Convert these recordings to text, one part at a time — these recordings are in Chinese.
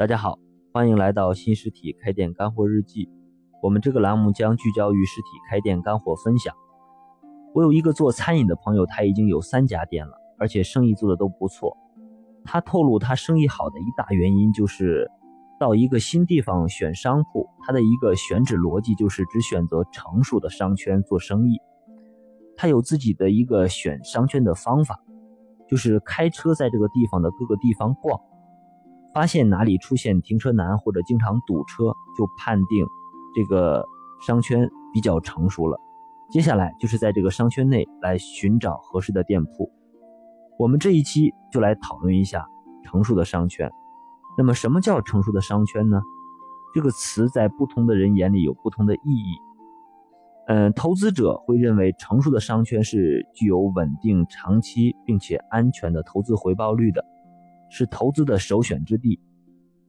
大家好，欢迎来到新实体开店干货日记。我们这个栏目将聚焦于实体开店干货分享。我有一个做餐饮的朋友，他已经有三家店了，而且生意做的都不错。他透露，他生意好的一大原因就是到一个新地方选商铺，他的一个选址逻辑就是只选择成熟的商圈做生意。他有自己的一个选商圈的方法，就是开车在这个地方的各个地方逛。发现哪里出现停车难或者经常堵车，就判定这个商圈比较成熟了。接下来就是在这个商圈内来寻找合适的店铺。我们这一期就来讨论一下成熟的商圈。那么，什么叫成熟的商圈呢？这个词在不同的人眼里有不同的意义。嗯，投资者会认为成熟的商圈是具有稳定、长期并且安全的投资回报率的。是投资的首选之地，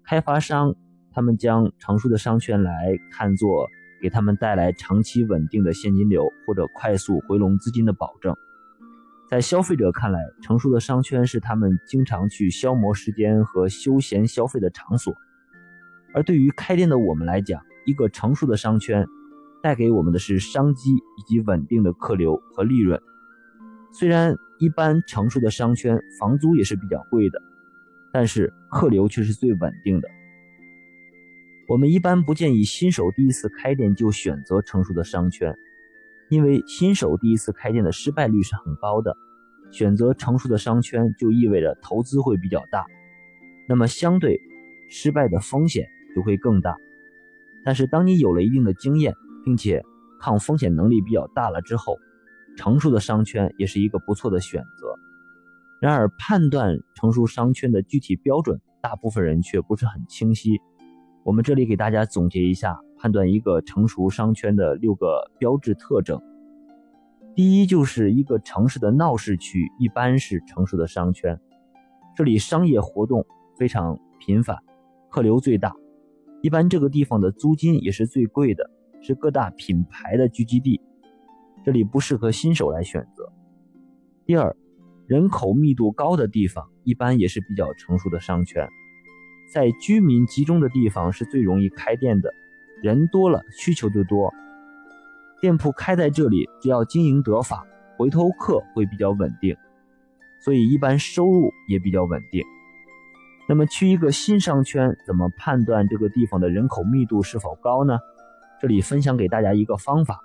开发商他们将成熟的商圈来看作给他们带来长期稳定的现金流或者快速回笼资金的保证。在消费者看来，成熟的商圈是他们经常去消磨时间和休闲消费的场所。而对于开店的我们来讲，一个成熟的商圈带给我们的是商机以及稳定的客流和利润。虽然一般成熟的商圈房租也是比较贵的。但是客流却是最稳定的。我们一般不建议新手第一次开店就选择成熟的商圈，因为新手第一次开店的失败率是很高的。选择成熟的商圈就意味着投资会比较大，那么相对失败的风险就会更大。但是当你有了一定的经验，并且抗风险能力比较大了之后，成熟的商圈也是一个不错的选择。然而，判断成熟商圈的具体标准，大部分人却不是很清晰。我们这里给大家总结一下判断一个成熟商圈的六个标志特征。第一，就是一个城市的闹市区一般是成熟的商圈，这里商业活动非常频繁，客流最大，一般这个地方的租金也是最贵的，是各大品牌的聚集地，这里不适合新手来选择。第二。人口密度高的地方，一般也是比较成熟的商圈。在居民集中的地方是最容易开店的，人多了需求就多。店铺开在这里，只要经营得法，回头客会比较稳定，所以一般收入也比较稳定。那么去一个新商圈，怎么判断这个地方的人口密度是否高呢？这里分享给大家一个方法：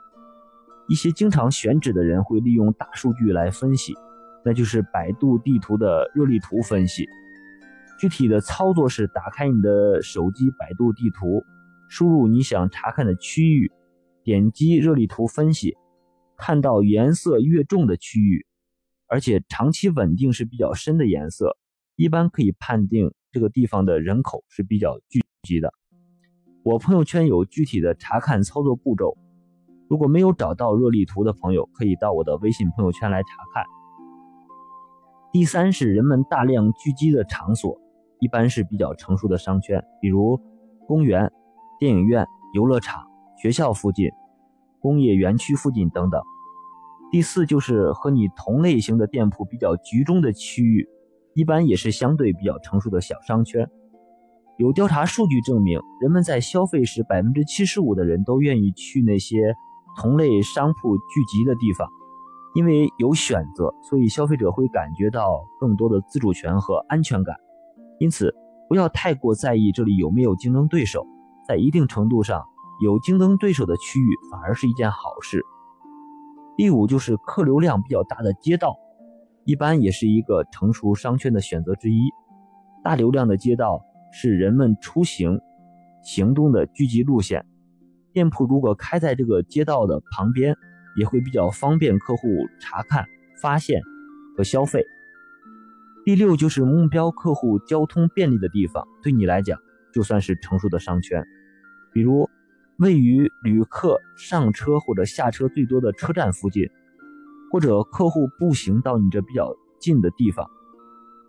一些经常选址的人会利用大数据来分析。那就是百度地图的热力图分析。具体的操作是：打开你的手机百度地图，输入你想查看的区域，点击热力图分析，看到颜色越重的区域，而且长期稳定是比较深的颜色，一般可以判定这个地方的人口是比较聚集的。我朋友圈有具体的查看操作步骤，如果没有找到热力图的朋友，可以到我的微信朋友圈来查看。第三是人们大量聚集的场所，一般是比较成熟的商圈，比如公园、电影院、游乐场、学校附近、工业园区附近等等。第四就是和你同类型的店铺比较集中的区域，一般也是相对比较成熟的小商圈。有调查数据证明，人们在消费时，百分之七十五的人都愿意去那些同类商铺聚集的地方。因为有选择，所以消费者会感觉到更多的自主权和安全感。因此，不要太过在意这里有没有竞争对手。在一定程度上，有竞争对手的区域反而是一件好事。第五就是客流量比较大的街道，一般也是一个成熟商圈的选择之一。大流量的街道是人们出行、行动的聚集路线。店铺如果开在这个街道的旁边。也会比较方便客户查看、发现和消费。第六就是目标客户交通便利的地方，对你来讲就算是成熟的商圈。比如位于旅客上车或者下车最多的车站附近，或者客户步行到你这比较近的地方。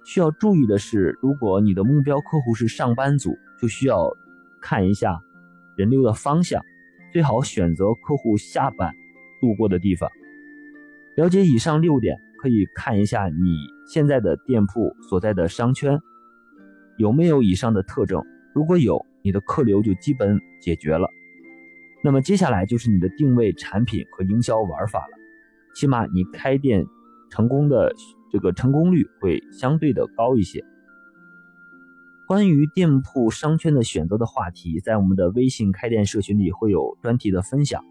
需要注意的是，如果你的目标客户是上班族，就需要看一下人流的方向，最好选择客户下班。路过的地方，了解以上六点，可以看一下你现在的店铺所在的商圈有没有以上的特征。如果有，你的客流就基本解决了。那么接下来就是你的定位、产品和营销玩法了。起码你开店成功的这个成功率会相对的高一些。关于店铺商圈的选择的话题，在我们的微信开店社群里会有专题的分享。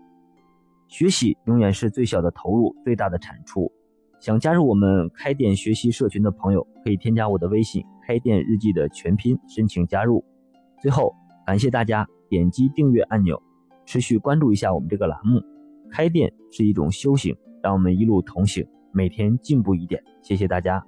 学习永远是最小的投入，最大的产出。想加入我们开店学习社群的朋友，可以添加我的微信“开店日记”的全拼，申请加入。最后，感谢大家点击订阅按钮，持续关注一下我们这个栏目。开店是一种修行，让我们一路同行，每天进步一点。谢谢大家。